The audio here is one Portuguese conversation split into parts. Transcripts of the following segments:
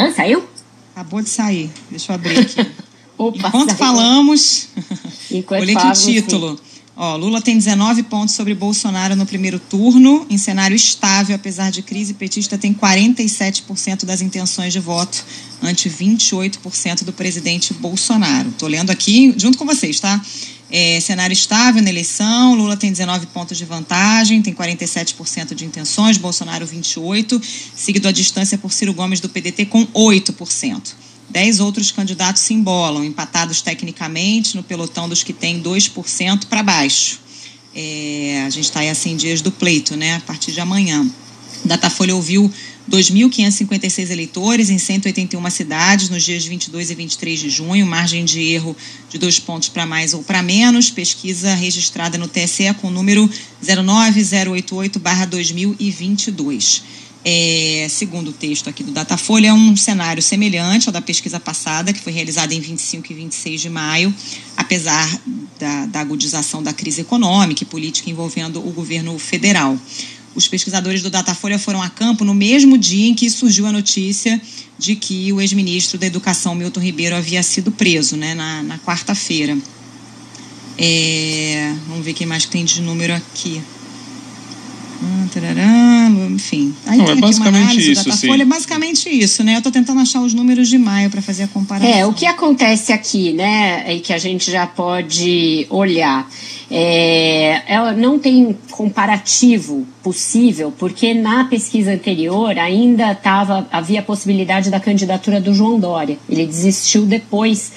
Hã? Saiu? Acabou de sair. Deixa eu abrir aqui. Opa, Enquanto saiu. falamos, Enquanto ler aqui o título. Ó, Lula tem 19 pontos sobre Bolsonaro no primeiro turno, em cenário estável, apesar de crise, petista tem 47% das intenções de voto, ante 28% do presidente Bolsonaro. Estou lendo aqui junto com vocês, tá? É, cenário estável na eleição, Lula tem 19 pontos de vantagem, tem 47% de intenções, Bolsonaro 28%, seguido à distância por Ciro Gomes do PDT com 8%. Dez outros candidatos se embolam, empatados tecnicamente no pelotão dos que têm 2% para baixo. É, a gente está aí assim, dias do pleito, né? A partir de amanhã. Datafolha ouviu 2.556 eleitores em 181 cidades nos dias 22 e 23 de junho, margem de erro de dois pontos para mais ou para menos. Pesquisa registrada no TSE com o número 09088-2022. É, segundo o texto aqui do Datafolha, é um cenário semelhante ao da pesquisa passada, que foi realizada em 25 e 26 de maio, apesar da, da agudização da crise econômica e política envolvendo o governo federal. Os pesquisadores do Datafolha foram a campo no mesmo dia em que surgiu a notícia de que o ex-ministro da Educação, Milton Ribeiro, havia sido preso, né, na, na quarta-feira. É, vamos ver quem mais tem de número aqui. Hum, tarará, enfim. Aí Não, tem é aqui uma basicamente análise isso, do Datafolha, sim. é basicamente isso, né? Eu estou tentando achar os números de maio para fazer a comparação. É, o que acontece aqui, né, e que a gente já pode olhar, é, ela não tem comparativo possível, porque na pesquisa anterior ainda tava, havia a possibilidade da candidatura do João Dória. Ele desistiu depois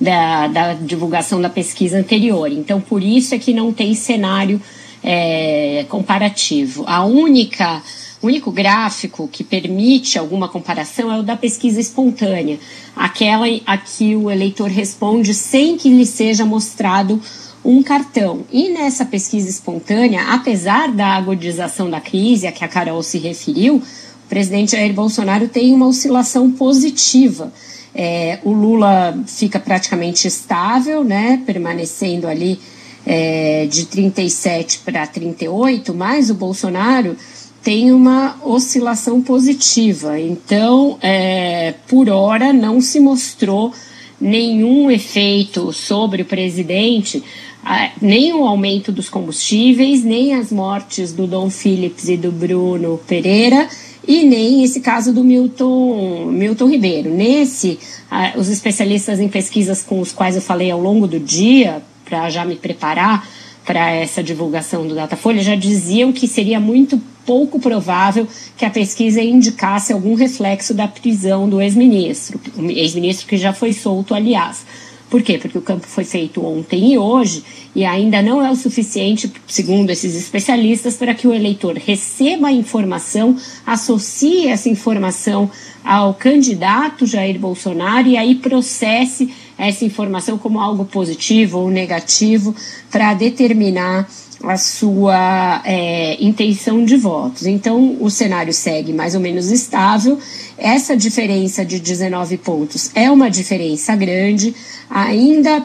da, da divulgação da pesquisa anterior. Então, por isso é que não tem cenário é, comparativo. A única o único gráfico que permite alguma comparação é o da pesquisa espontânea, aquela a que o eleitor responde sem que lhe seja mostrado um cartão. E nessa pesquisa espontânea, apesar da agudização da crise a que a Carol se referiu, o presidente Jair Bolsonaro tem uma oscilação positiva. É, o Lula fica praticamente estável, né, permanecendo ali é, de 37 para 38, mas o Bolsonaro tem uma oscilação positiva. Então, é, por hora, não se mostrou nenhum efeito sobre o presidente, ah, nem o aumento dos combustíveis, nem as mortes do Dom Phillips e do Bruno Pereira, e nem esse caso do Milton, Milton Ribeiro. Nesse, ah, os especialistas em pesquisas com os quais eu falei ao longo do dia, para já me preparar para essa divulgação do Datafolha, já diziam que seria muito pouco provável que a pesquisa indicasse algum reflexo da prisão do ex-ministro, ex-ministro que já foi solto, aliás. Por quê? Porque o campo foi feito ontem e hoje e ainda não é o suficiente, segundo esses especialistas, para que o eleitor receba a informação, associe essa informação ao candidato Jair Bolsonaro e aí processe essa informação como algo positivo ou negativo para determinar a sua é, intenção de votos. Então, o cenário segue mais ou menos estável. Essa diferença de 19 pontos é uma diferença grande, ainda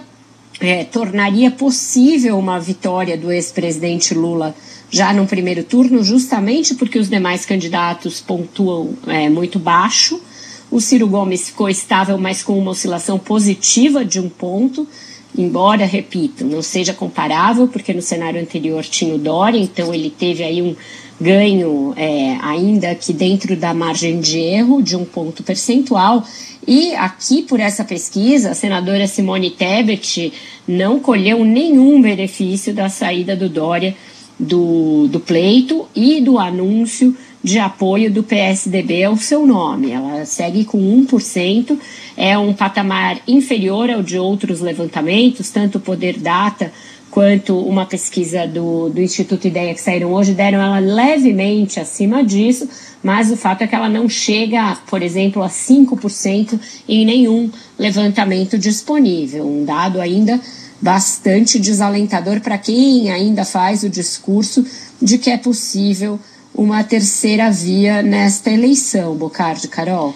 é, tornaria possível uma vitória do ex-presidente Lula já no primeiro turno, justamente porque os demais candidatos pontuam é, muito baixo. O Ciro Gomes ficou estável, mas com uma oscilação positiva de um ponto embora, repito, não seja comparável, porque no cenário anterior tinha o Dória, então ele teve aí um ganho é, ainda que dentro da margem de erro de um ponto percentual. E aqui, por essa pesquisa, a senadora Simone Tebet não colheu nenhum benefício da saída do Dória do, do pleito e do anúncio de apoio do PSDB ao seu nome. Ela segue com 1%, é um patamar inferior ao de outros levantamentos, tanto o Poder Data quanto uma pesquisa do, do Instituto Ideia que saíram hoje deram ela levemente acima disso, mas o fato é que ela não chega, por exemplo, a 5% em nenhum levantamento disponível. Um dado ainda bastante desalentador para quem ainda faz o discurso de que é possível uma terceira via nesta eleição, Bocardi, Carol?